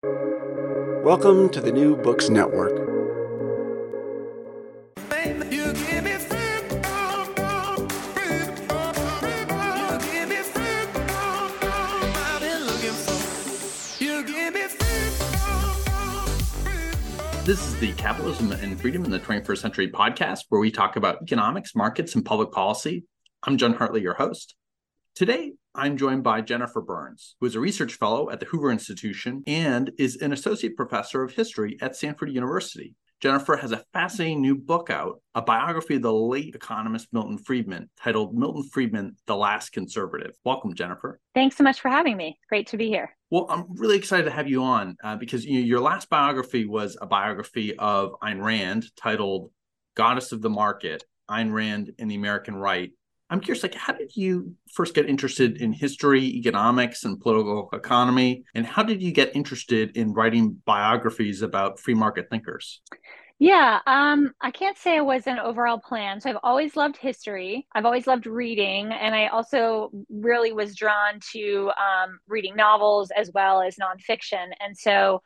Welcome to the New Books Network. This is the Capitalism and Freedom in the 21st Century podcast, where we talk about economics, markets, and public policy. I'm Jon Hartley, your host. Today, I'm joined by Jennifer Burns, who is a research fellow at the Hoover Institution and is an associate professor of history at Stanford University. Jennifer has a fascinating new book out, a biography of the late economist Milton Friedman, titled Milton Friedman, The Last Conservative. Welcome, Jennifer. Thanks so much for having me. Great to be here. Well, I'm really excited to have you on uh, because you know, your last biography was a biography of Ayn Rand titled Goddess of the Market Ayn Rand and the American Right. I'm curious, like, how did you first get interested in history, economics, and political economy? And how did you get interested in writing biographies about free market thinkers? Yeah, um, I can't say it was an overall plan. So I've always loved history. I've always loved reading, and I also really was drawn to um, reading novels as well as nonfiction. And so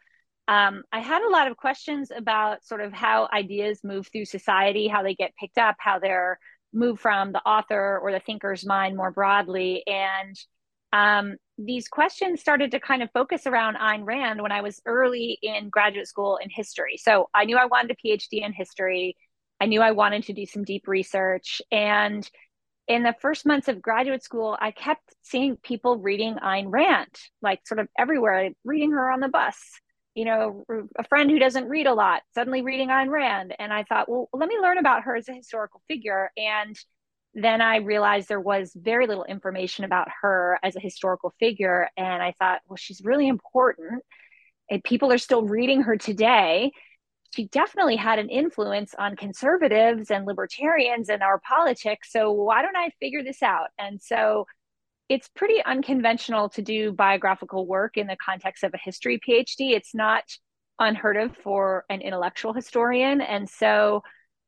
um, I had a lot of questions about sort of how ideas move through society, how they get picked up, how they're move from the author or the thinker's mind more broadly. And um, these questions started to kind of focus around Ayn Rand when I was early in graduate school in history. So I knew I wanted a PhD in history. I knew I wanted to do some deep research. And in the first months of graduate school, I kept seeing people reading Ayn Rand, like sort of everywhere, reading her on the bus, you know, a friend who doesn't read a lot suddenly reading Ayn Rand. And I thought, well, let me learn about her as a historical figure. And then I realized there was very little information about her as a historical figure. And I thought, well, she's really important. And people are still reading her today. She definitely had an influence on conservatives and libertarians and our politics. So why don't I figure this out? And so it's pretty unconventional to do biographical work in the context of a history PhD. It's not unheard of for an intellectual historian. And so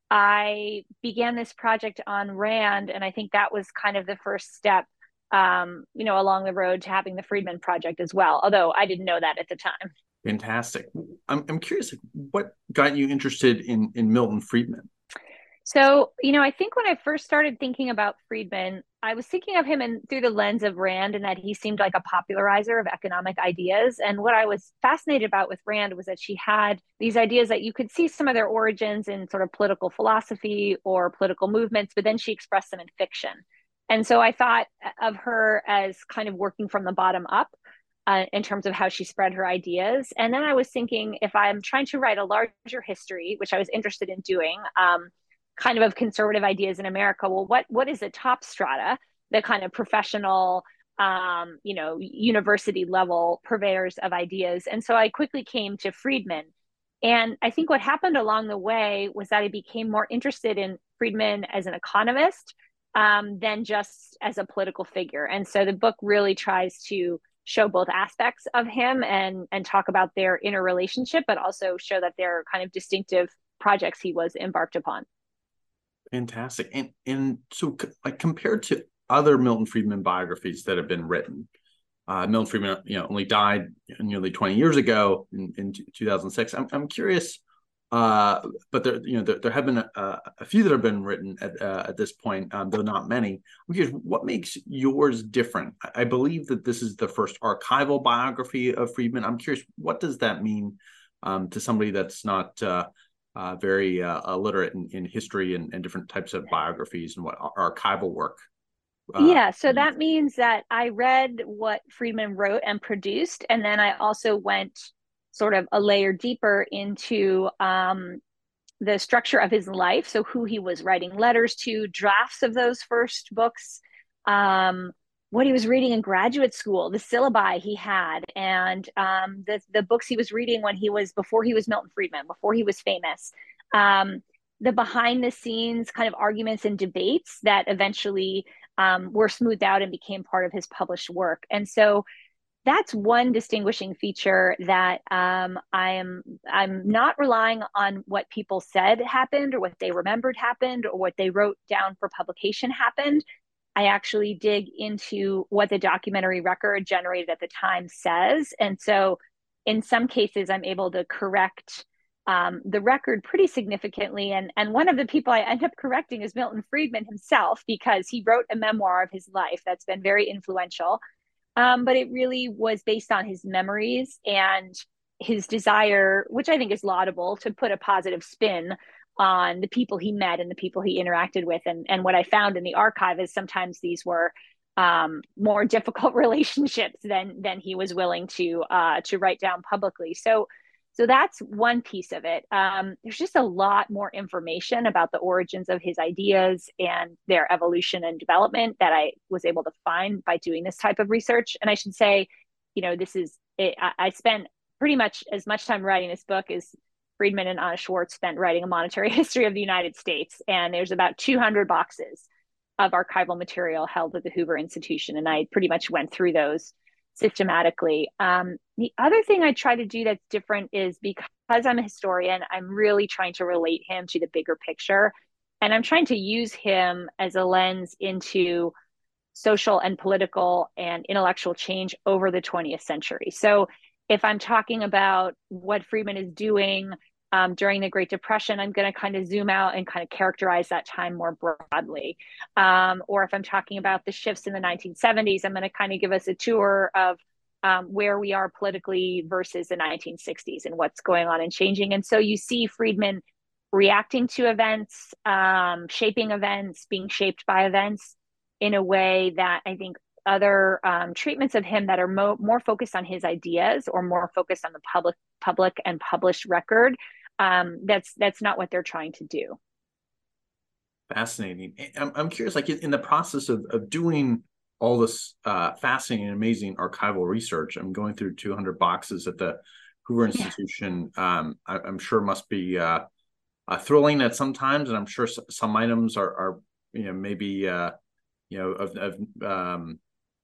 I began this project on Rand, and I think that was kind of the first step, um, you know, along the road to having the Friedman Project as well. Although I didn't know that at the time. Fantastic. I'm, I'm curious, what got you interested in in Milton Friedman? So, you know, I think when I first started thinking about Friedman, I was thinking of him in through the lens of Rand and that he seemed like a popularizer of economic ideas. And what I was fascinated about with Rand was that she had these ideas that you could see some of their origins in sort of political philosophy or political movements, but then she expressed them in fiction. And so I thought of her as kind of working from the bottom up. Uh, in terms of how she spread her ideas. And then I was thinking if I'm trying to write a larger history, which I was interested in doing, um, kind of of conservative ideas in America. Well, what what is the top strata, the kind of professional, um, you know, university level purveyors of ideas? And so I quickly came to Friedman. And I think what happened along the way was that I became more interested in Friedman as an economist um, than just as a political figure. And so the book really tries to show both aspects of him and and talk about their interrelationship, but also show that they're kind of distinctive projects he was embarked upon. Fantastic. And and so like compared to other Milton Friedman biographies that have been written, uh, Milton Friedman, you know, only died nearly 20 years ago in, in 2006. I'm, I'm curious, uh, but there, you know, there, there have been a, a, few that have been written at, uh, at this point, um, though not many. I'm curious, what makes yours different? I believe that this is the first archival biography of Friedman. I'm curious, what does that mean um, to somebody that's not uh, uh, very uh, literate in, in history and, and, different types of biographies and what archival work. Uh, yeah, so that means that I read what Friedman wrote and produced, and then I also went sort of a layer deeper into um, the structure of his life. So, who he was writing letters to, drafts of those first books, um, what he was reading in graduate school, the syllabi he had, and um, the the books he was reading when he was before he was Milton Friedman, before he was famous. Um, the behind the scenes kind of arguments and debates that eventually um, were smoothed out and became part of his published work. And so that's one distinguishing feature that um, I'm I'm not relying on what people said happened or what they remembered happened or what they wrote down for publication happened. I actually dig into what the documentary record generated at the time says. And so in some cases, I'm able to correct um, the record pretty significantly. And, and one of the people I end up correcting is Milton Friedman himself, because he wrote a memoir of his life that's been very influential. Um, but it really was based on his memories and his desire, which I think is laudable, to put a positive spin on the people he met and the people he interacted with. And, and what I found in the archive is sometimes these were um, more difficult relationships than than he was willing to uh, to write down publicly. So so that's one piece of it. Um, there's just a lot more information about the origins of his ideas and their evolution and development that I was able to find by doing this type of research. And I should say, you know, this is it, I, I spent pretty much as much time writing this book as Friedman and Anna Schwartz spent writing a monetary history of the United States. And there's about 200 boxes of archival material held at the Hoover Institution. And I pretty much went through those systematically. Um, the other thing I try to do that's different is because I'm a historian, I'm really trying to relate him to the bigger picture. And I'm trying to use him as a lens into social and political and intellectual change over the 20th century. So if I'm talking about what Friedman is doing um, during the Great Depression, I'm going to kind of zoom out and kind of characterize that time more broadly. Um, or if I'm talking about the shifts in the 1970s, I'm going to kind of give us a tour of um, where we are politically versus the 1960s and what's going on and changing. And so you see Friedman reacting to events, um, shaping events, being shaped by events in a way that I think other um, treatments of him that are mo- more focused on his ideas or more focused on the public public and published record um, that's that's not what they're trying to do. Fascinating. I'm, I'm curious like in the process of, of doing all this uh, fascinating and amazing archival research i'm going through 200 boxes at the hoover institution. Yeah. um, I, am sure must be uh, uh, thrilling at some times and i'm sure some items are, are you know maybe uh, you know of, of um,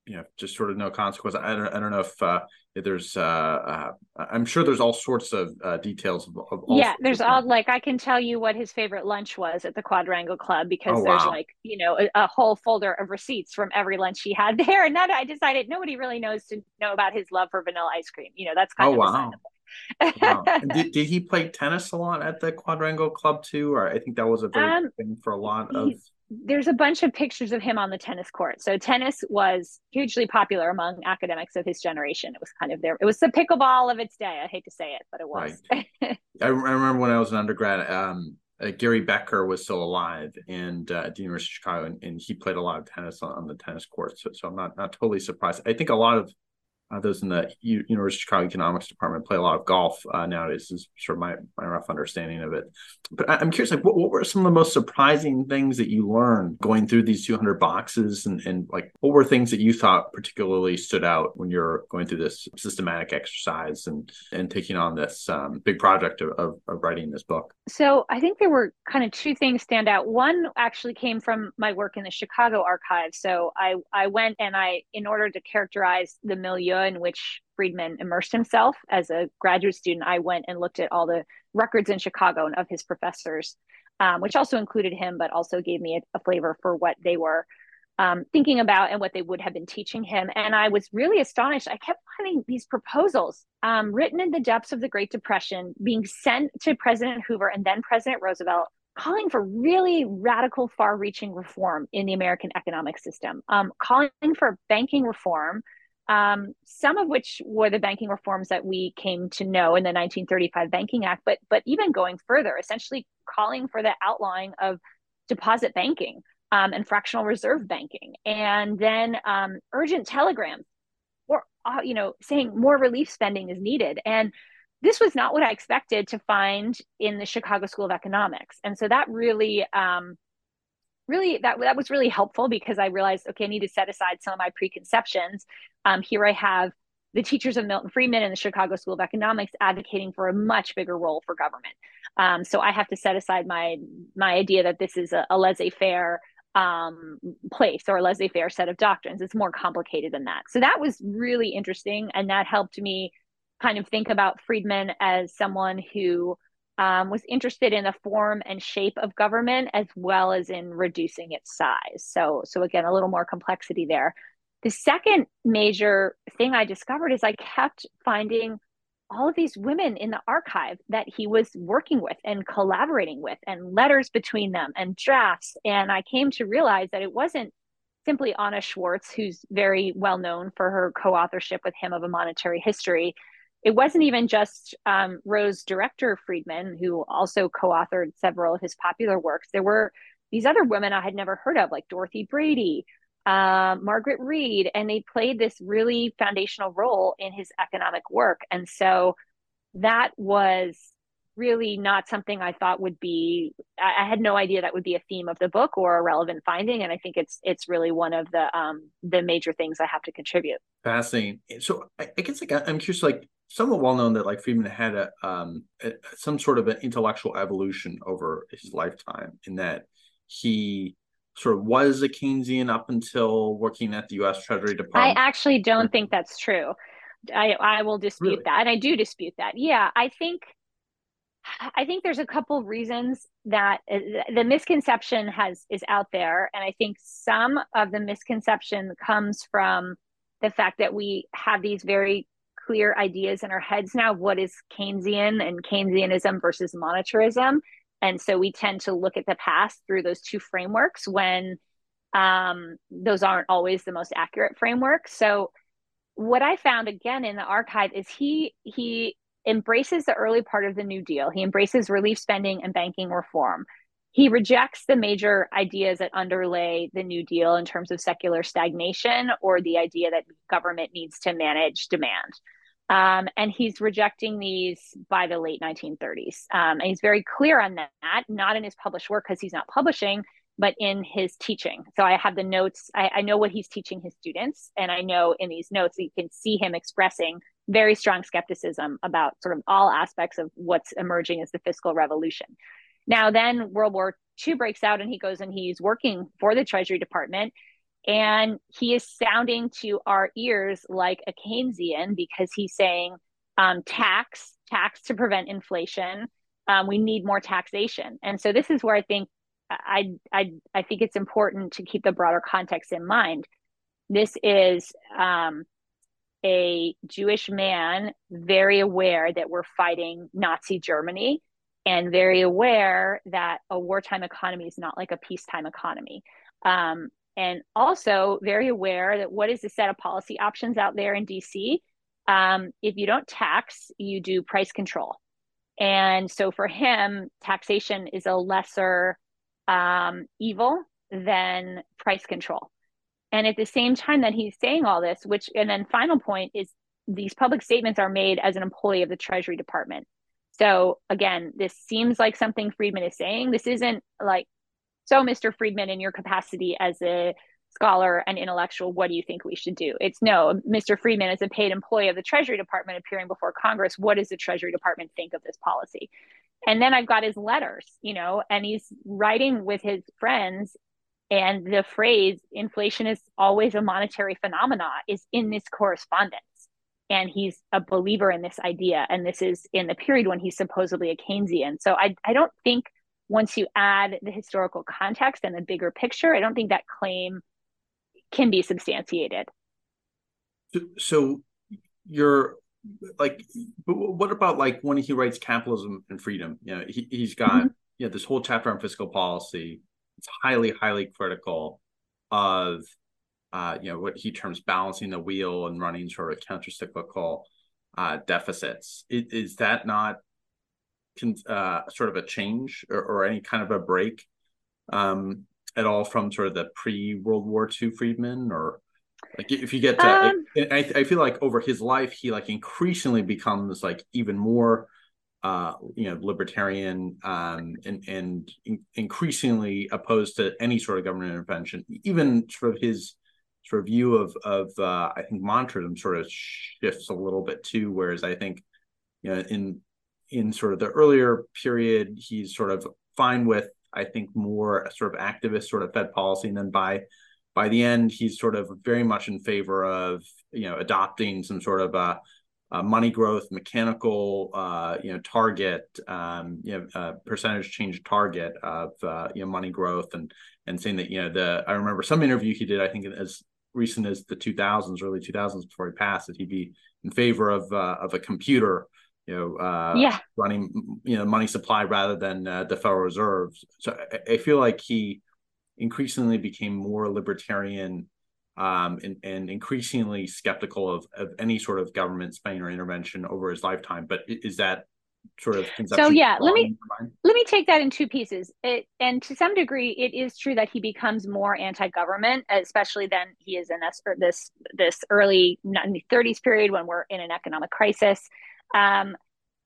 you know just sort of no consequence i don't, I don't know if uh, there's uh, uh, i'm sure there's all sorts of uh, details of, of yeah there's all like i can tell you what his favorite lunch was at the quadrangle club because oh, there's wow. like you know a, a, whole folder of receipts from every lunch he had there and then i decided nobody really knows to know about his love for vanilla ice cream you know that's kind oh, of wow. Wow. Did, did he play tennis a lot at the quadrangle club too or i think that was a big um, thing for a lot of there's a bunch of pictures of him on the tennis court. So tennis was hugely popular among academics of his generation. It was kind of there. It was the pickleball of its day. I hate to say it, but it was. Right. I remember when I was an undergrad, um, uh, Gary Becker was still alive and uh, at the University of Chicago, and, and, he played a lot of tennis on, on the tennis court. So, so I'm not not totally surprised. I think a lot of uh, those in the U- University of Chicago economics department play a lot of golf uh, nowadays. Is sort of my, my rough understanding of it. But I, am curious, like, what, what were some of the most surprising things that you learned going through these 200 boxes, and and like, what were things that you thought particularly stood out when you're going through this systematic exercise and and taking on this um, big project of, of, of writing this book? So I think there were kind of two things stand out. One actually came from my work in the Chicago archive. So I I went and I, in order to characterize the milieu in which Friedman immersed himself as a graduate student, I went and looked at all the records in Chicago and of his professors, um, which also included him, but also gave me a, a flavor for what they were um, thinking about and what they would have been teaching him. And I was really astonished. I kept finding these proposals um, written in the depths of the Great Depression being sent to President Hoover and then President Roosevelt calling for really radical, far reaching reform in the American economic system, um, calling for banking reform, um, some of which were the banking reforms that we came to know in the 1935 Banking Act, but but even going further, essentially calling for the outlawing of deposit banking um, and fractional reserve banking, and then um, urgent telegrams, or uh, you know, saying more relief spending is needed, and this was not what I expected to find in the Chicago School of Economics, and so that really um, really that that was really helpful because I realized okay I need to set aside some of my preconceptions. Um, here I have the teachers of Milton Friedman and the Chicago School of Economics advocating for a much bigger role for government. Um, so I have to set aside my my idea that this is a, a laissez-faire um, place or a laissez-faire set of doctrines. It's more complicated than that. So that was really interesting, and that helped me kind of think about Friedman as someone who um, was interested in the form and shape of government as well as in reducing its size. So, so again, a little more complexity there. The second major thing I discovered is I kept finding all of these women in the archive that he was working with and collaborating with, and letters between them and drafts. And I came to realize that it wasn't simply Anna Schwartz, who's very well known for her co authorship with him of a monetary history. It wasn't even just um, Rose Director Friedman, who also co authored several of his popular works. There were these other women I had never heard of, like Dorothy Brady, uh, Margaret Reed, and they played this really foundational role in his economic work. And so that was really not something I thought would be. I, I had no idea that would be a theme of the book or a relevant finding, and I think it's it's really one of the um, the major things I have to contribute. Fascinating. So I, I guess like I'm curious, like somewhat well known that like Friedman had a, um, a, some sort of an intellectual evolution over his lifetime, in that he sort of was a Keynesian up until working at the U.S. Treasury Department. I actually don't think that's true. I I will dispute really? that, and I do dispute that. Yeah, I think I think there's a couple reasons that uh, the misconception has is out there, and I think some of the misconception comes from the fact that we have these very clear ideas in our heads now what is Keynesian and Keynesianism versus monetarism, and so we tend to look at the past through those two frameworks when um, those aren't always the most accurate frameworks. So what I found again in the archive is he he embraces the early part of the New Deal. He embraces relief spending and banking reform. He rejects the major ideas that underlay the New Deal in terms of secular stagnation or the idea that government needs to manage demand. Um, and he's rejecting these by the late 1930s. Um, and he's very clear on that, not in his published work because he's not publishing, but in his teaching. So I have the notes, I, I know what he's teaching his students. And I know in these notes, you can see him expressing very strong skepticism about sort of all aspects of what's emerging as the fiscal revolution. Now, then World War II breaks out, and he goes and he's working for the Treasury Department. And he is sounding to our ears like a Keynesian because he's saying um, tax, tax to prevent inflation. Um, we need more taxation. And so this is where I think I, I, I think it's important to keep the broader context in mind. This is um, a Jewish man very aware that we're fighting Nazi Germany and very aware that a wartime economy is not like a peacetime economy. Um, and also very aware that what is the set of policy options out there in DC? Um, if you don't tax, you do price control. And so for him, taxation is a lesser um, evil than price control. And at the same time that he's saying all this, which, and then final point is these public statements are made as an employee of the Treasury Department. So again, this seems like something Friedman is saying. This isn't like, so Mr. Friedman, in your capacity as a scholar and intellectual, what do you think we should do? It's no, Mr. Friedman is a paid employee of the Treasury Department appearing before Congress. What does the Treasury Department think of this policy? And then I've got his letters, you know, and he's writing with his friends and the phrase inflation is always a monetary phenomena is in this correspondence. And he's a believer in this idea. And this is in the period when he's supposedly a Keynesian. So I, I don't think once you add the historical context and the bigger picture, I don't think that claim can be substantiated. So, so you're like, but what about like when he writes capitalism and freedom? You know, he, he's got, mm-hmm. you know, this whole chapter on fiscal policy it's highly, highly critical of uh, you know what he terms balancing the wheel and running sort of countercyclical uh, deficits. Is, is, that not uh, sort of a change or, or, any kind of a break um, at all from sort of the pre World War II Friedman or? Like if you get to, um, I, I feel like over his life, he like increasingly becomes like even more uh, you know, libertarian um, and and in- increasingly opposed to any sort of government intervention. Even sort of his sort of view of of uh, I think monetarism sort of shifts a little bit too. Whereas I think you know in in sort of the earlier period, he's sort of fine with I think more sort of activist sort of Fed policy, and then by by the end, he's sort of very much in favor of you know adopting some sort of a uh, money growth, mechanical, uh, you know, target, um, you know, uh, percentage change target of uh, you know money growth, and and saying that you know the I remember some interview he did I think as recent as the 2000s, early 2000s before he passed that he'd be in favor of uh, of a computer you know, uh, yeah, running you know money supply rather than uh, the Federal Reserve. So I, I, feel like he increasingly became more libertarian um, and, and increasingly skeptical of, of any sort of government spending or intervention over his lifetime. But is that sort of so yeah let me let me take that in two pieces. It, and to some degree it is true that he becomes more anti-government especially then he is in this this this early 30s period when we're in an economic crisis. Um,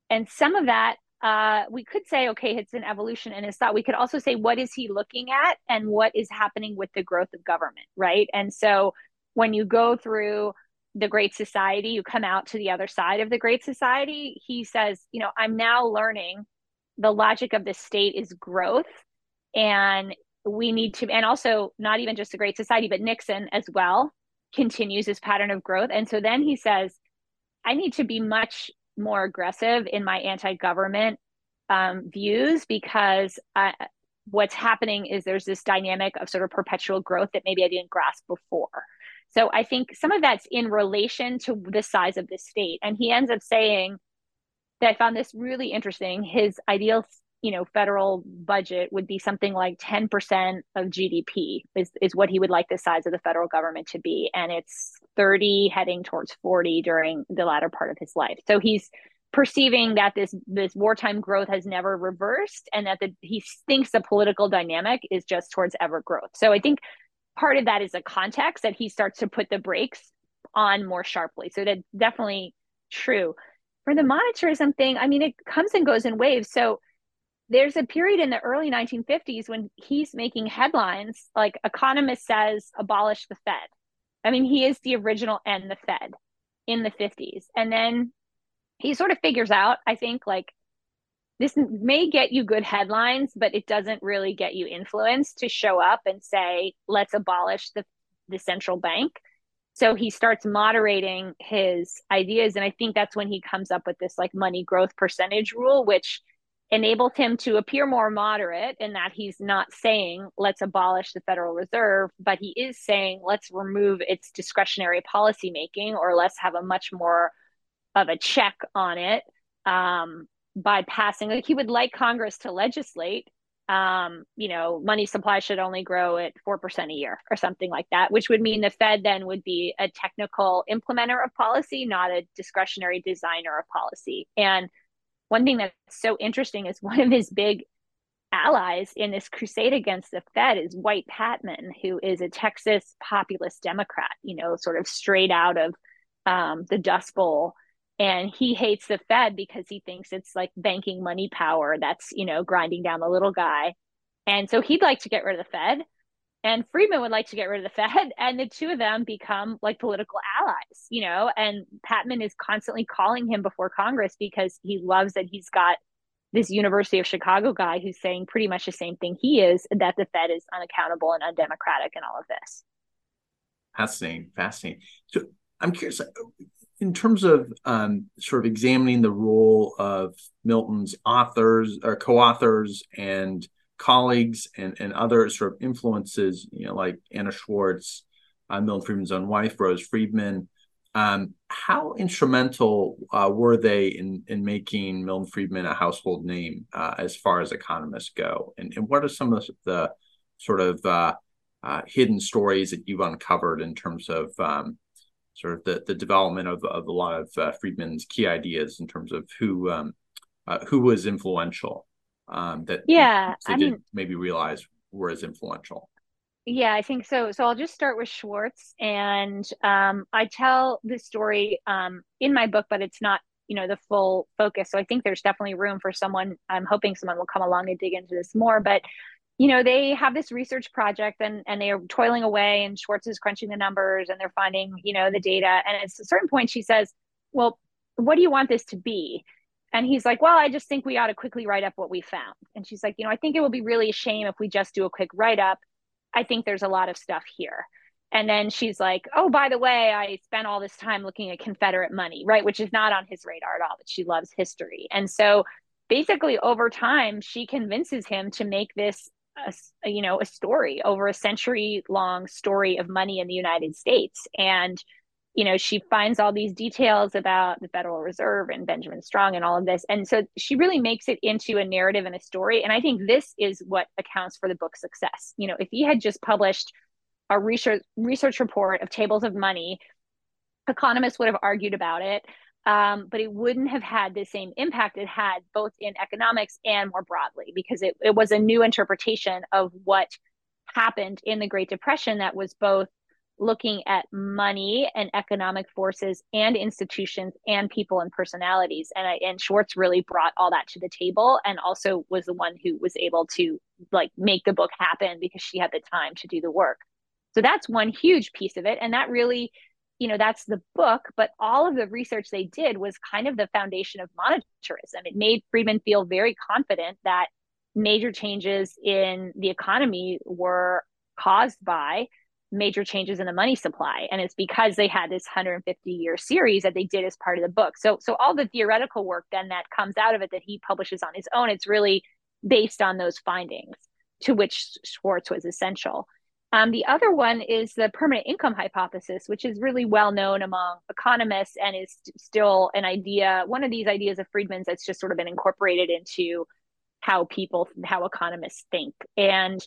and some of that uh, we could say okay it's an evolution in his thought we could also say what is he looking at and what is happening with the growth of government right? And so when you go through the great society you come out to the other side of the great society he says you know i'm now learning the logic of the state is growth and we need to and also not even just the great society but nixon as well continues this pattern of growth. And so then he says i need to be much more aggressive in my anti-government um, views because uh, what's happening is there's this dynamic of sort of perpetual growth that maybe i didn't grasp before so I think some of that's in relation to the size of the state. And he ends up saying that I found this really interesting. His ideal, you know, federal budget would be something like 10% of GDP is, is what he would like the size of the federal government to be. And it's 30 heading towards 40 during the latter part of his life. So he's perceiving that this this wartime growth has never reversed and that the, he thinks the political dynamic is just towards ever growth. So I think part of that is a context that he starts to put the brakes on more sharply. So that's definitely true. For the monetarism thing, I mean, it comes and goes in waves. So there's a period in the early 1950s when he's making headlines like Economist says abolish the Fed. I mean, he is the original and the Fed in the 50s. And then he sort of figures out, I think, like this may get you good headlines, but it doesn't really get you influence to show up and say, let's abolish the, the central bank. So he starts moderating his ideas. And I think that's when he comes up with this like money growth percentage rule, which enables him to appear more moderate in that he's not saying, let's abolish the Federal Reserve, but he is saying, let's remove its discretionary policy making or let's have a much more of a check on it. Um, by passing like he would like congress to legislate um, you know, money supply should only grow at 4% a year or something like that, which would mean the Fed then would be a technical implementer of policy, not a discretionary designer of policy. And one thing that's so interesting is one of his big allies in this crusade against the Fed is Wright Patman, who is a Texas populist Democrat, you know, sort of straight out of um, the Dust Bowl and he hates the fed because he thinks it's like banking money power that's you know grinding down the little guy. And so he'd like to get rid of the fed and friedman would like to get rid of the fed and the two of them become like political allies you know? And patman is constantly calling him before congress because he loves that he's got this university of chicago guy who's saying pretty much the same thing he is that the fed is unaccountable and undemocratic and all of this. Fascinating fascinating. So i'm curious uh, in terms of um, sort of examining the role of Milton's authors or co-authors and colleagues and, and other sort of influences, you know, like Anna Schwartz, uh, Milton Friedman's own wife, Rose Friedman, um, how instrumental uh, were they in in making Milton Friedman a household name uh, as far as economists go? And, and what are some of the sort of uh, uh, hidden stories that you've uncovered in terms of um, sort of the, the development of, of a lot of uh, Friedman's key ideas in terms of who um, uh, who was influential um, that yeah they I didn't mean, maybe realize were as influential. Yeah, I think so. So I'll just start with Schwartz, and um, I tell this story um, in my book, but it's not you know the full focus. So I think there's definitely room for someone. I'm hoping someone will come along and dig into this more, but you know they have this research project and and they are toiling away and schwartz is crunching the numbers and they're finding you know the data. And at a certain point she says well what do you want this to be? And he's like well i just think we ought to quickly write up what we found. And she's like you know i think it will be really a shame if we just do a quick write up. I think there's a lot of stuff here. And then she's like oh by the way i spent all this time looking at confederate money right which is not on his radar at all but she loves history. And so basically over time she convinces him to make this a, you know a story over a century long story of money in the United States and you know, she finds all these details about the Federal Reserve and Benjamin Strong and all of this. And so she really makes it into a narrative and a story. And I think this is what accounts for the book's success. You know, if he had just published a research research report of tables of money, economists would have argued about it. Um, but it wouldn't have had the same impact it had both in economics and more broadly because it, it was a new interpretation of what happened in the Great Depression that was both looking at money and economic forces and institutions and people and personalities. And I, and Schwartz really brought all that to the table and also was the one who was able to like make the book happen because she had the time to do the work. So that's one huge piece of it. And that really you know that's the book but all of the research they did was kind of the foundation of monetarism. It made friedman feel very confident that major changes in the economy were caused by major changes in the money supply. And it's because they had this 150 year series that they did as part of the book. So so all the theoretical work then that comes out of it that he publishes on his own it's really based on those findings to which schwartz was essential um, the other one is the permanent income hypothesis which is really well known among economists and is st- still an idea one of these ideas of friedman's that's just sort of been incorporated into how people how economists think and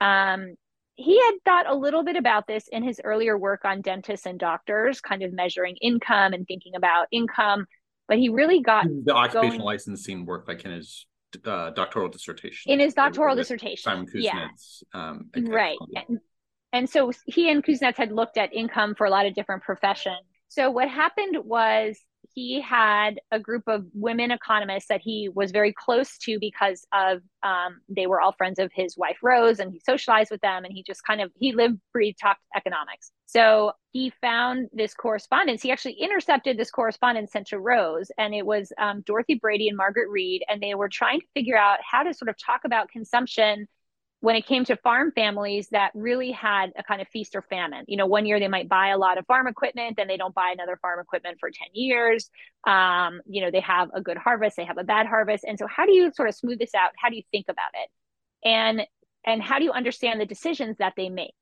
um, he had thought a little bit about this in his earlier work on dentists and doctors, kind of measuring income and thinking about income. But he really got the occupational going, licensing work, like in his uh, doctoral dissertation. In his doctoral dissertation, Simon Kuznets, yeah. Um, right. And, and so he and Kuznets had looked at income for a lot of different professions. So what happened was he had a group of women economists that he was very close to because of um, they were all friends of his wife Rose, and he socialized with them, and he just kind of he lived, breathed, talked economics. So he found this correspondence. He actually intercepted this correspondence sent to Rose, and it was um, Dorothy Brady and Margaret Reed, and they were trying to figure out how to sort of talk about consumption when it came to farm families that really had a kind of feast or famine. You know, one year they might buy a lot of farm equipment, then they don't buy another farm equipment for 10 years. Um, you know, they have a good harvest, they have a bad harvest. And so how do you sort of smooth this out? How do you think about it? And and how do you understand the decisions that they make?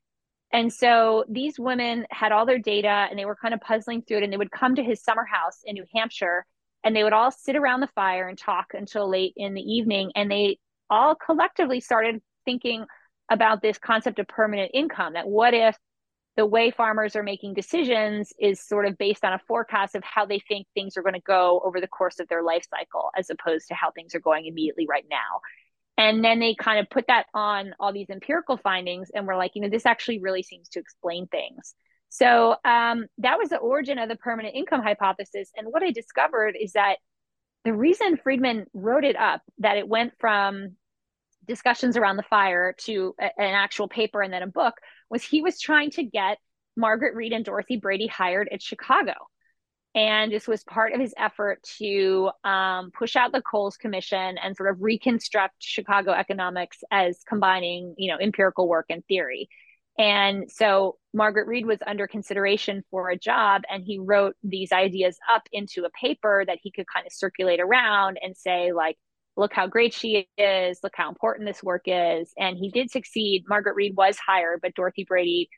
And so these women had all their data and they were kind of puzzling through it and they would come to his summer house in New Hampshire and they would all sit around the fire and talk until late in the evening and they all collectively started thinking about this concept of permanent income that what if the way farmers are making decisions is sort of based on a forecast of how they think things are going to go over the course of their life cycle as opposed to how things are going immediately right now and then they kind of put that on all these empirical findings and we're like you know this actually really seems to explain things so um, that was the origin of the permanent income hypothesis and what i discovered is that the reason friedman wrote it up that it went from discussions around the fire to a, an actual paper and then a book was he was trying to get Margaret Reed and Dorothy Brady hired at Chicago. And this was part of his effort to um, push out the Cowles Commission and sort of reconstruct Chicago economics as combining, you know, empirical work and theory. And so Margaret Reed was under consideration for a job, and he wrote these ideas up into a paper that he could kind of circulate around and say, like, look how great she is, look how important this work is. And he did succeed. Margaret Reed was hired, but Dorothy Brady,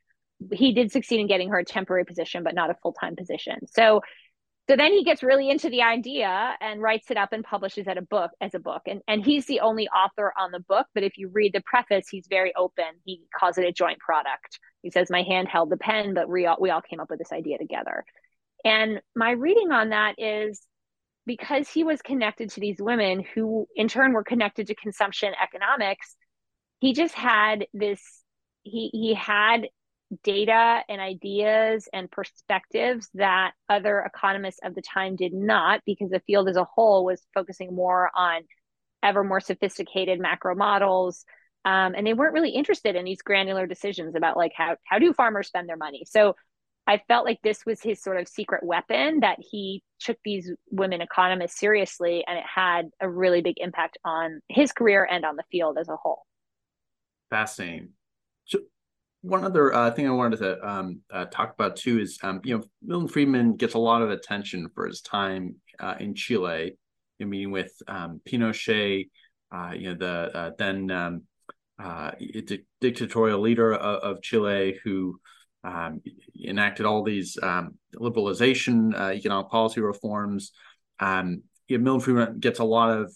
he did succeed in getting her a temporary position, but not a full time position. So, so then he gets really into the idea and writes it up and publishes it a book as a book. And and he's the only author on the book. But if you read the preface, he's very open. He calls it a joint product. He says, "My hand held the pen, but we all we all came up with this idea together." And my reading on that is because he was connected to these women who in turn were connected to consumption economics he just had this he he had data and ideas and perspectives that other economists of the time did not because the field as a whole was focusing more on ever more sophisticated macro models um, and they weren't really interested in these granular decisions about like how how do farmers spend their money so I felt like this was his sort of secret weapon that he took these women economists seriously, and it had a really big impact on his career and on the field as a whole. Fascinating. So, one other uh, thing I wanted to um, uh, talk about too is, um, you know, Milton Friedman gets a lot of attention for his time uh, in Chile, in meeting with um, Pinochet, uh, you know, the uh, then um, uh, dictatorial leader of, of Chile, who um, enacted all these um, liberalization economic policy reforms. Um, you know, Milton Friedman gets a lot of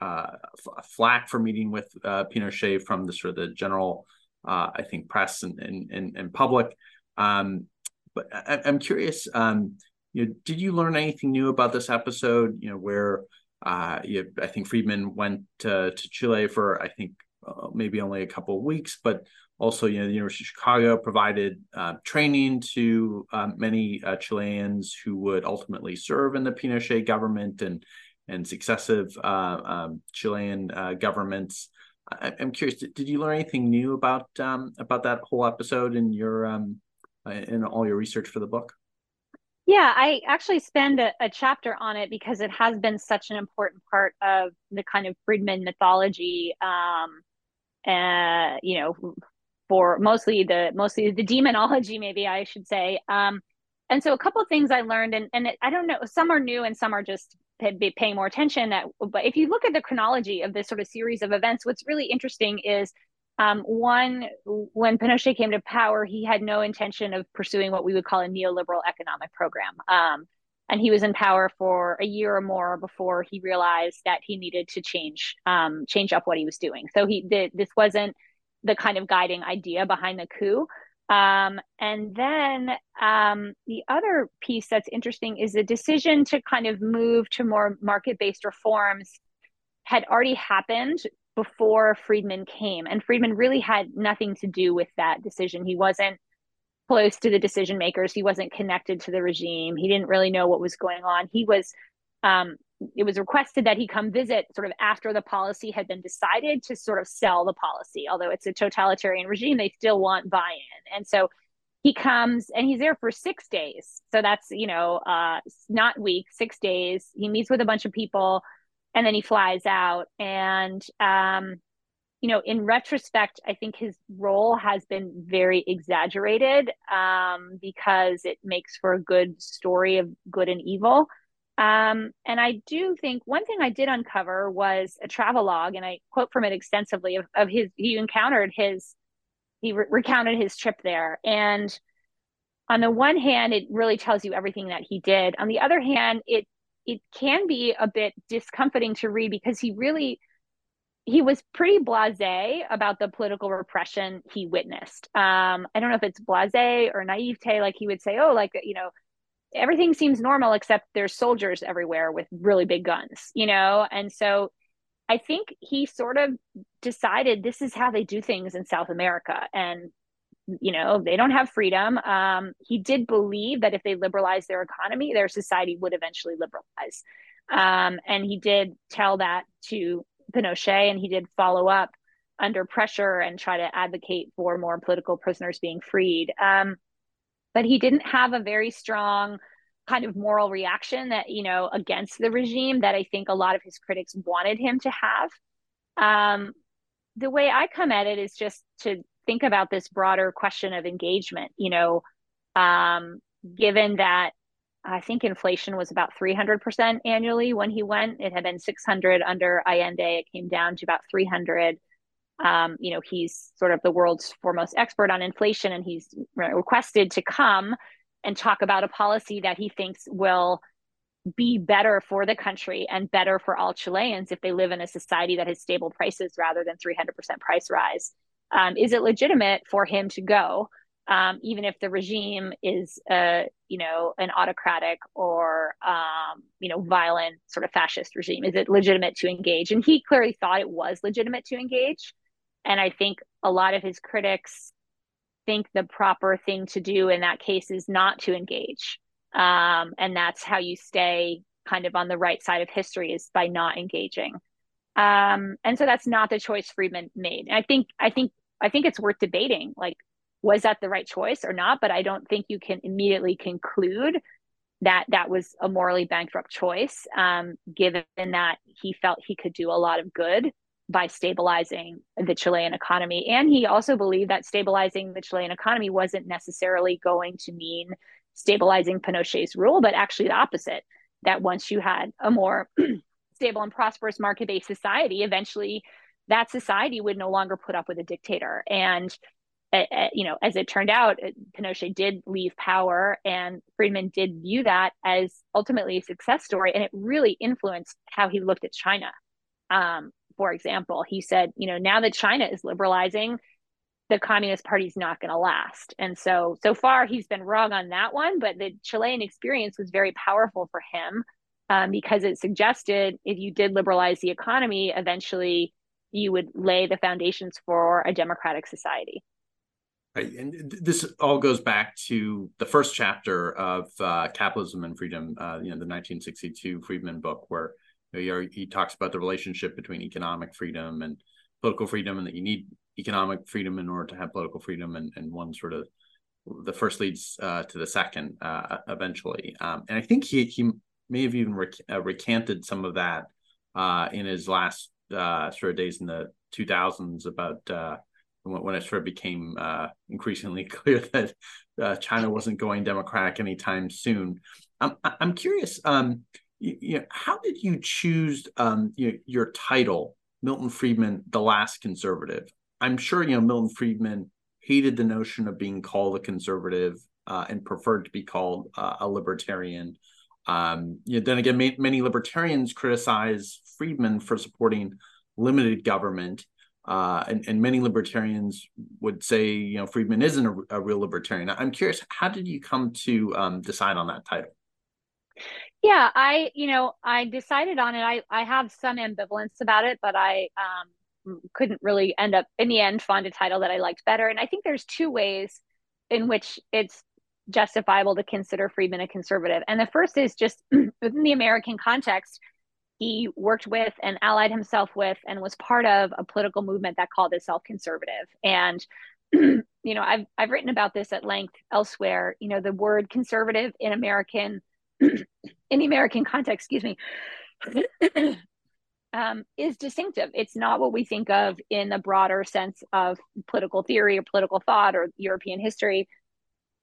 uh, flack for meeting with Pinochet from the sort of the general, uh, I think, press and and, and, public. Um, but I, am curious, um, you know, did you learn anything new about this episode? You know, where uh, you, I think Friedman went to, to Chile for I think uh, maybe only a couple of weeks, but also, you know, the University of Chicago provided uh, training to um, many uh, Chileans who would ultimately serve in the Pinochet government and and successive uh, um, Chilean uh, governments. I, am curious, did, did, you learn anything new about um, about that whole episode in your um, uh, in all your research for the book? Yeah, I actually spend a, a, chapter on it because it has been such an important part of the kind of Friedman mythology. Um, uh, you know, for mostly the mostly the demonology, maybe I should say. Um, and so a couple things I learned, and and it, I don't know, some are new and some are just be paying more attention. That, but if you look at the chronology of this sort of series of events, what's really interesting is um, one, when Pinochet came to power, he had no intention of pursuing what we would call a neoliberal economic program. Um, and he was in power for a year or more before he realized that he needed to change um, change up what he was doing. So he did. This wasn't the kind of guiding idea behind the coup. Um, and then um, the other piece that's interesting is the decision to kind of move to more market based reforms had already happened before Friedman came. And Friedman really had nothing to do with that decision. He wasn't close to the decision makers, he wasn't connected to the regime, he didn't really know what was going on. He was um, it was requested that he come visit sort of after the policy had been decided to sort of sell the policy. Although it's a totalitarian regime, they still want buy-in. And so he comes and he's there for six days. So that's, you know, uh, not week, six days. He meets with a bunch of people and then he flies out. And, um, you know, in retrospect, I think his role has been very exaggerated um, because it makes for a good story of good and evil. Um, and I do think one thing I did uncover was a travel log, and I quote from it extensively of, of his, he encountered his, he re- recounted his trip there. And on the one hand, it really tells you everything that he did. On the other hand, it, it can be a bit discomforting to read because he really, he was pretty blasé about the political repression he witnessed. Um, I don't know if it's blasé or naivete, like he would say, oh, like, you know, everything seems normal except there's soldiers everywhere with really big guns, you know? And so I think he sort of decided this is how they do things in South America. And, you know, they don't have freedom. Um, he did believe that if they liberalized their economy, their society would eventually liberalize. Um, and he did tell that to Pinochet and he did follow up under pressure and try to advocate for more political prisoners being freed. Um, but he didn't have a very strong kind of moral reaction that you know against the regime that i think a lot of his critics wanted him to have. Um, the way i come at it is just to think about this broader question of engagement you know um, given that i think inflation was about 300% annually when he went it had been 600 under allende it came down to about 300 um, you know, he's sort of the world's foremost expert on inflation, and he's requested to come and talk about a policy that he thinks will be better for the country and better for all Chileans if they live in a society that has stable prices rather than 300% price rise. Um, is it legitimate for him to go, um, even if the regime is, uh, you know, an autocratic or, um, you know, violent sort of fascist regime? Is it legitimate to engage? And he clearly thought it was legitimate to engage. And I think a lot of his critics think the proper thing to do in that case is not to engage. Um, and that's how you stay kind of on the right side of history is by not engaging. Um, and so that's not the choice Friedman made. And I think I think I think it's worth debating. Like, was that the right choice or not? But I don't think you can immediately conclude that that was a morally bankrupt choice, um, given that he felt he could do a lot of good by stabilizing the Chilean economy. And he also believed that stabilizing the Chilean economy wasn't necessarily going to mean stabilizing Pinochet's rule, but actually the opposite. That once you had a more stable and prosperous market based society, eventually that society would no longer put up with a dictator. And you know, as it turned out, Pinochet did leave power, and Friedman did view that as ultimately a success story, and it really influenced how he looked at China. Um, for example, he said, you know, now that China is liberalizing, the Communist Party is not going to last. And so, so far, he's been wrong on that one, but the Chilean experience was very powerful for him um, because it suggested if you did liberalize the economy, eventually you would lay the foundations for a democratic society. Right. And this all goes back to the first chapter of uh, Capitalism and Freedom, uh, you know, the 1962 Friedman book, where you know, he talks about the relationship between economic freedom and political freedom, and that you need economic freedom in order to have political freedom, and, and one sort of the first leads uh, to the second uh, eventually. Um, and I think he he may have even rec- uh, recanted some of that uh, in his last sort of days in the 2000s about when it sort of became uh, increasingly clear that uh, China wasn't going democratic anytime soon. I'm I'm curious. Um, you, you know, how did you choose um, your title, Milton Friedman, the last conservative? I'm sure you know Milton Friedman hated the notion of being called a conservative uh, and preferred to be called uh, a libertarian. Um, you know, then again, ma- many libertarians criticize Friedman for supporting limited government uh, and, and many libertarians would say, you know, Friedman isn't a, a real libertarian. I'm curious, how did you come to um, decide on that title? Yeah, I, you know, I decided on it. I, I have some ambivalence about it, but I um, couldn't really end up in the end find a title that I liked better. And I think there's two ways in which it's justifiable to consider Friedman a conservative. And the first is just within the American context, he worked with and allied himself with and was part of a political movement that called itself conservative and you know i've i've written about this at length elsewhere you know the word conservative in american in the american context excuse me um, is distinctive. It's not what we think of in the broader sense of political theory or political thought or european history.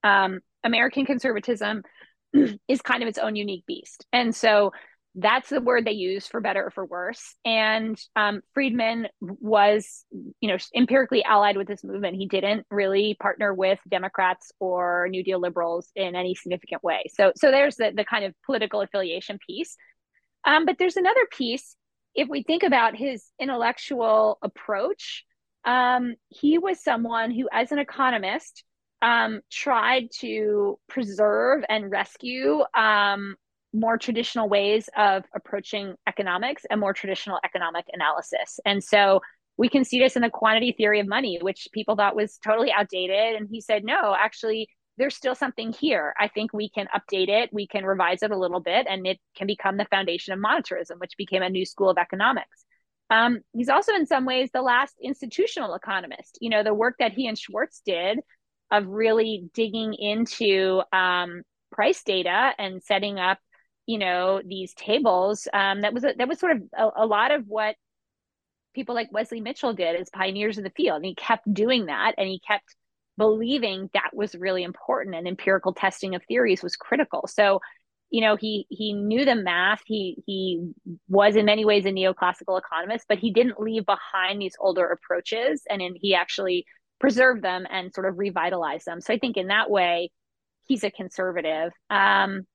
Um, american conservatism is kind of its own unique beast. And so that's the word they use for better or for worse. And um, Friedman was, you know, empirically allied with this movement. He didn't really partner with Democrats or New Deal liberals in any significant way. So, so there's the the kind of political affiliation piece. Um, but there's another piece. If we think about his intellectual approach, um, he was someone who, as an economist, um, tried to preserve and rescue um, more traditional ways of approaching economics and more traditional economic analysis. And so we can see this in the quantity theory of money, which people thought was totally outdated. And he said, no, actually, there's still something here. I think we can update it, we can revise it a little bit, and it can become the foundation of monetarism, which became a new school of economics. Um, he's also, in some ways, the last institutional economist. You know, the work that he and Schwartz did of really digging into um, price data and setting up you know these tables um, that was a, that was sort of a, a, lot of what people like wesley mitchell did as pioneers in the field. And he kept doing that and he kept believing that was really important and empirical testing of theories was critical. So you know he he knew the math. He he was in many ways a neoclassical economist but he didn't leave behind these older approaches and in, he actually preserved them and sort of revitalized them. So i think in that way he's a conservative. Um,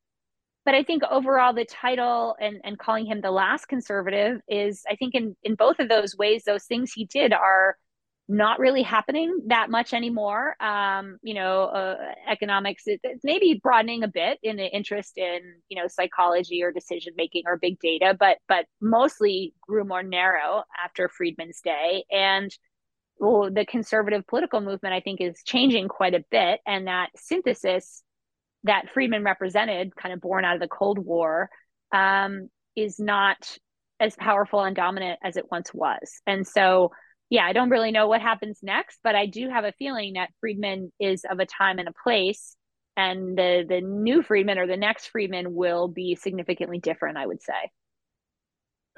but I think overall the title and, and calling him the last conservative is I think in, in both of those ways, those things he did are not really happening that much anymore. Um, you know, uh, economics it, it's maybe broadening a bit in the interest in you know psychology or decision making or big data, but but mostly grew more narrow after Friedman's day. And well, the conservative political movement I think is changing quite a bit, and that synthesis that Friedman represented, kind of born out of the Cold War, um, is not as powerful and dominant as it once was. And so, yeah, I don't really know what happens next, but I do have a feeling that Friedman is of a time and a place, and the the new Friedman or the next Friedman will be significantly different. I would say.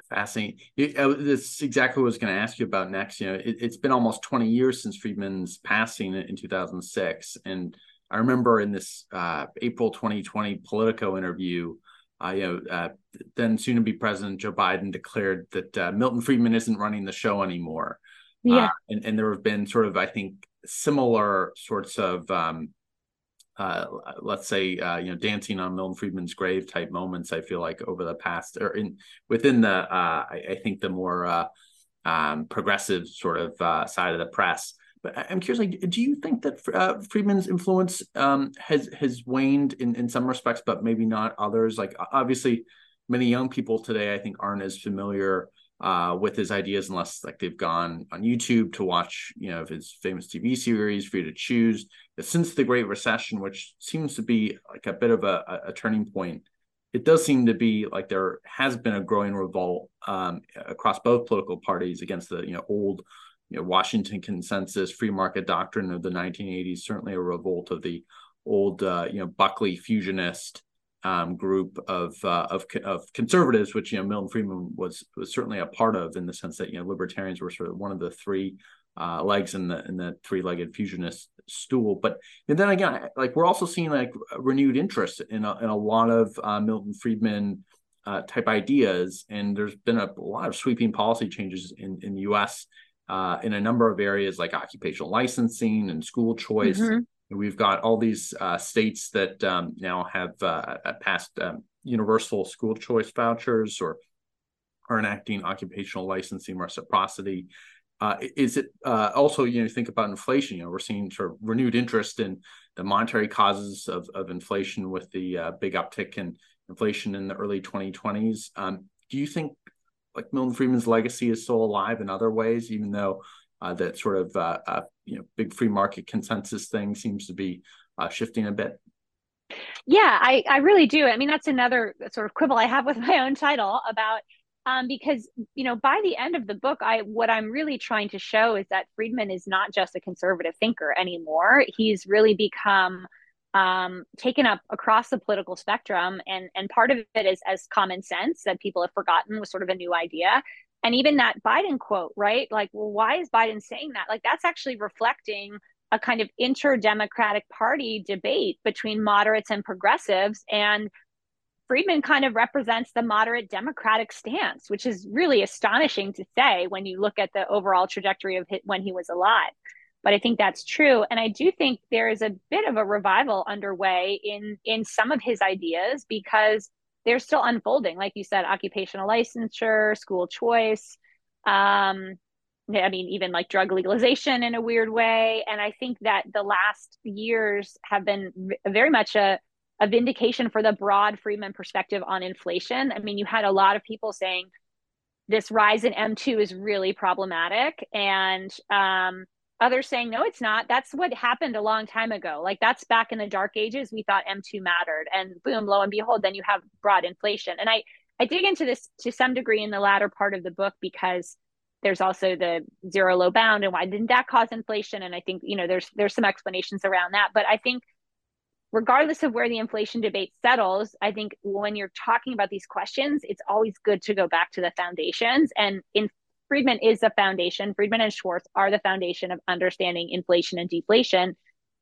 Fascinating. Uh, this exactly what I was going to ask you about next. You know, it, has been almost 20 years since Friedman's passing in 2006, and I remember in this uh, April 2020 Politico interview, uh, you know, uh, then soon to be President Joe Biden declared that uh, Milton Friedman isn't running the show anymore. Yeah, uh, and, and there have been sort of, I think, similar sorts of um, uh, let's say uh, you know dancing on Milton Friedman's grave type moments. I feel like over the past or in within the uh, I, I, think the more uh, um, progressive sort of uh, side of the press. But I'm curious, like, do you think that uh, Friedman's influence um, has has waned in in some respects, but maybe not others? Like obviously, many young people today I think aren't as familiar uh, with his ideas unless like they've gone on YouTube to watch, you know, his famous TV series, Free to Choose. Since the Great Recession, which seems to be like a bit of a, a turning point, it does seem to be like there has been a growing revolt um, across both political parties against the you know old you know Washington consensus free market doctrine of the 1980s. Certainly a revolt of the old uh, you know Buckley fusionist um, group of, uh, of of conservatives, which you know Milton Friedman was was certainly a part of, in the sense that you know libertarians were sort of one of the three uh, legs in the in the three legged fusionist stool. But and then again, like we're also seeing like renewed interest in a, in a lot of uh, Milton Friedman uh, type ideas, and there's been a, a, lot of sweeping policy changes in in the U.S. Uh, in a number of areas like occupational licensing and school choice. Mm-hmm We've got all these uh, states that um, now have uh, passed um, universal school choice vouchers or are enacting occupational licensing reciprocity. Uh, is it uh, also, you know, think about inflation? You know, we're seeing sort of renewed interest in the monetary causes of, of inflation with the uh, big uptick in inflation in the early 2020s. Um, do you think like Milton Friedman's legacy is still alive in other ways, even though uh, that sort of uh, uh, you know big free market consensus thing seems to be uh, shifting a bit. Yeah, I I really do. I mean, that's another sort of quibble I have with my own title about um, because you know by the end of the book i what i'm really trying to show is that friedman is not just a conservative thinker anymore he's really become um, taken up across the political spectrum and and part of it is as common sense that people have forgotten was sort of a new idea and even that Biden quote, right? Like, well, why is Biden saying that? Like, that's actually reflecting a kind of inter-democratic party debate between moderates and progressives and Friedman kind of represents the moderate democratic stance, which is really astonishing to say when you look at the overall trajectory of when he was alive. But I think that's true, and I do think there is a bit of a revival underway in in some of his ideas because they're still unfolding. Like you said, occupational licensure, school choice. Um, I mean, even like drug legalization in a weird way. And I think that the last years have been very much a, a vindication for the broad Friedman perspective on inflation. I mean, you had a lot of people saying this rise in M2 is really problematic. And um, others saying no it's not. That's what happened a long time ago. Like that's back in the dark ages we thought m2 mattered and boom lo and behold then you have broad inflation. And i i dig into this to some degree in the latter part of the book because there's also the zero low bound and why didn't that cause inflation? And i think you know there's there's some explanations around that. But i think regardless of where the inflation debate settles i think when you're talking about these questions it's always good to go back to the foundations. And in Friedman is the foundation. Friedman and Schwartz are the foundation of understanding inflation and deflation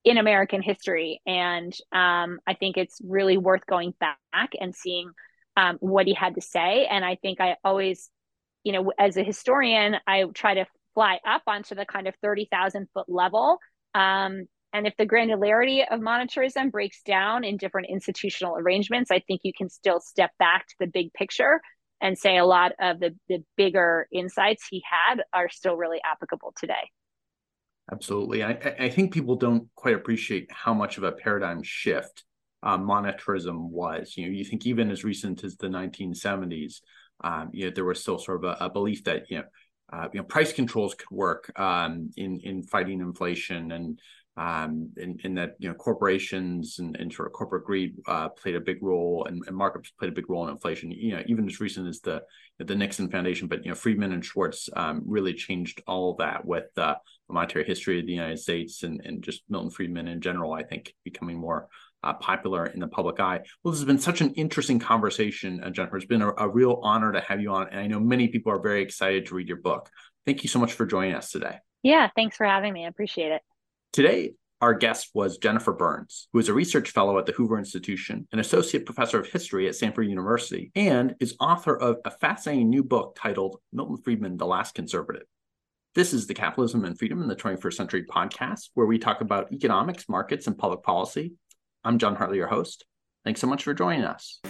in American history. And um, I think it's really worth going back and seeing um, what he had to say. And I think I always, you know, as a historian, I try to fly up onto the kind of 30,000 foot level. Um, and if the granularity of monetarism breaks down in different institutional arrangements, I think you can still step back to the big picture and say a lot of the, the bigger insights he had are still really applicable today. Absolutely. I, I think people don't quite appreciate how much of a paradigm shift uh, monetarism was. You know, you think even as recent as the 1970s, um, you know, there was still sort of a, a belief that you know, uh, you know, price controls could work um, in in fighting inflation, and um, in, in that you know corporations and, and sort of corporate greed uh, played a big role and, and, markets played a big role in inflation. You know, even as recent as the the Nixon Foundation, but you know Friedman and Schwartz um, really changed all of that with uh, the monetary history of the United States and and just Milton Friedman in general. I think becoming more uh, popular in the public eye. Well, this has been such an interesting conversation, uh, Jennifer. It's been a, a real honor to have you on, and I know many people are very excited to read your book. Thank you so much for joining us today. Yeah, thanks for having me. I appreciate it. Today, our guest was Jennifer Burns, who is a research fellow at the Hoover Institution, an associate professor of history at Stanford University, and is author of a fascinating new book titled Milton Friedman, The Last Conservative. This is the Capitalism and Freedom in the 21st Century podcast, where we talk about economics, markets, and public policy. I'm Jon Hartley, your host. Thanks so much for joining us.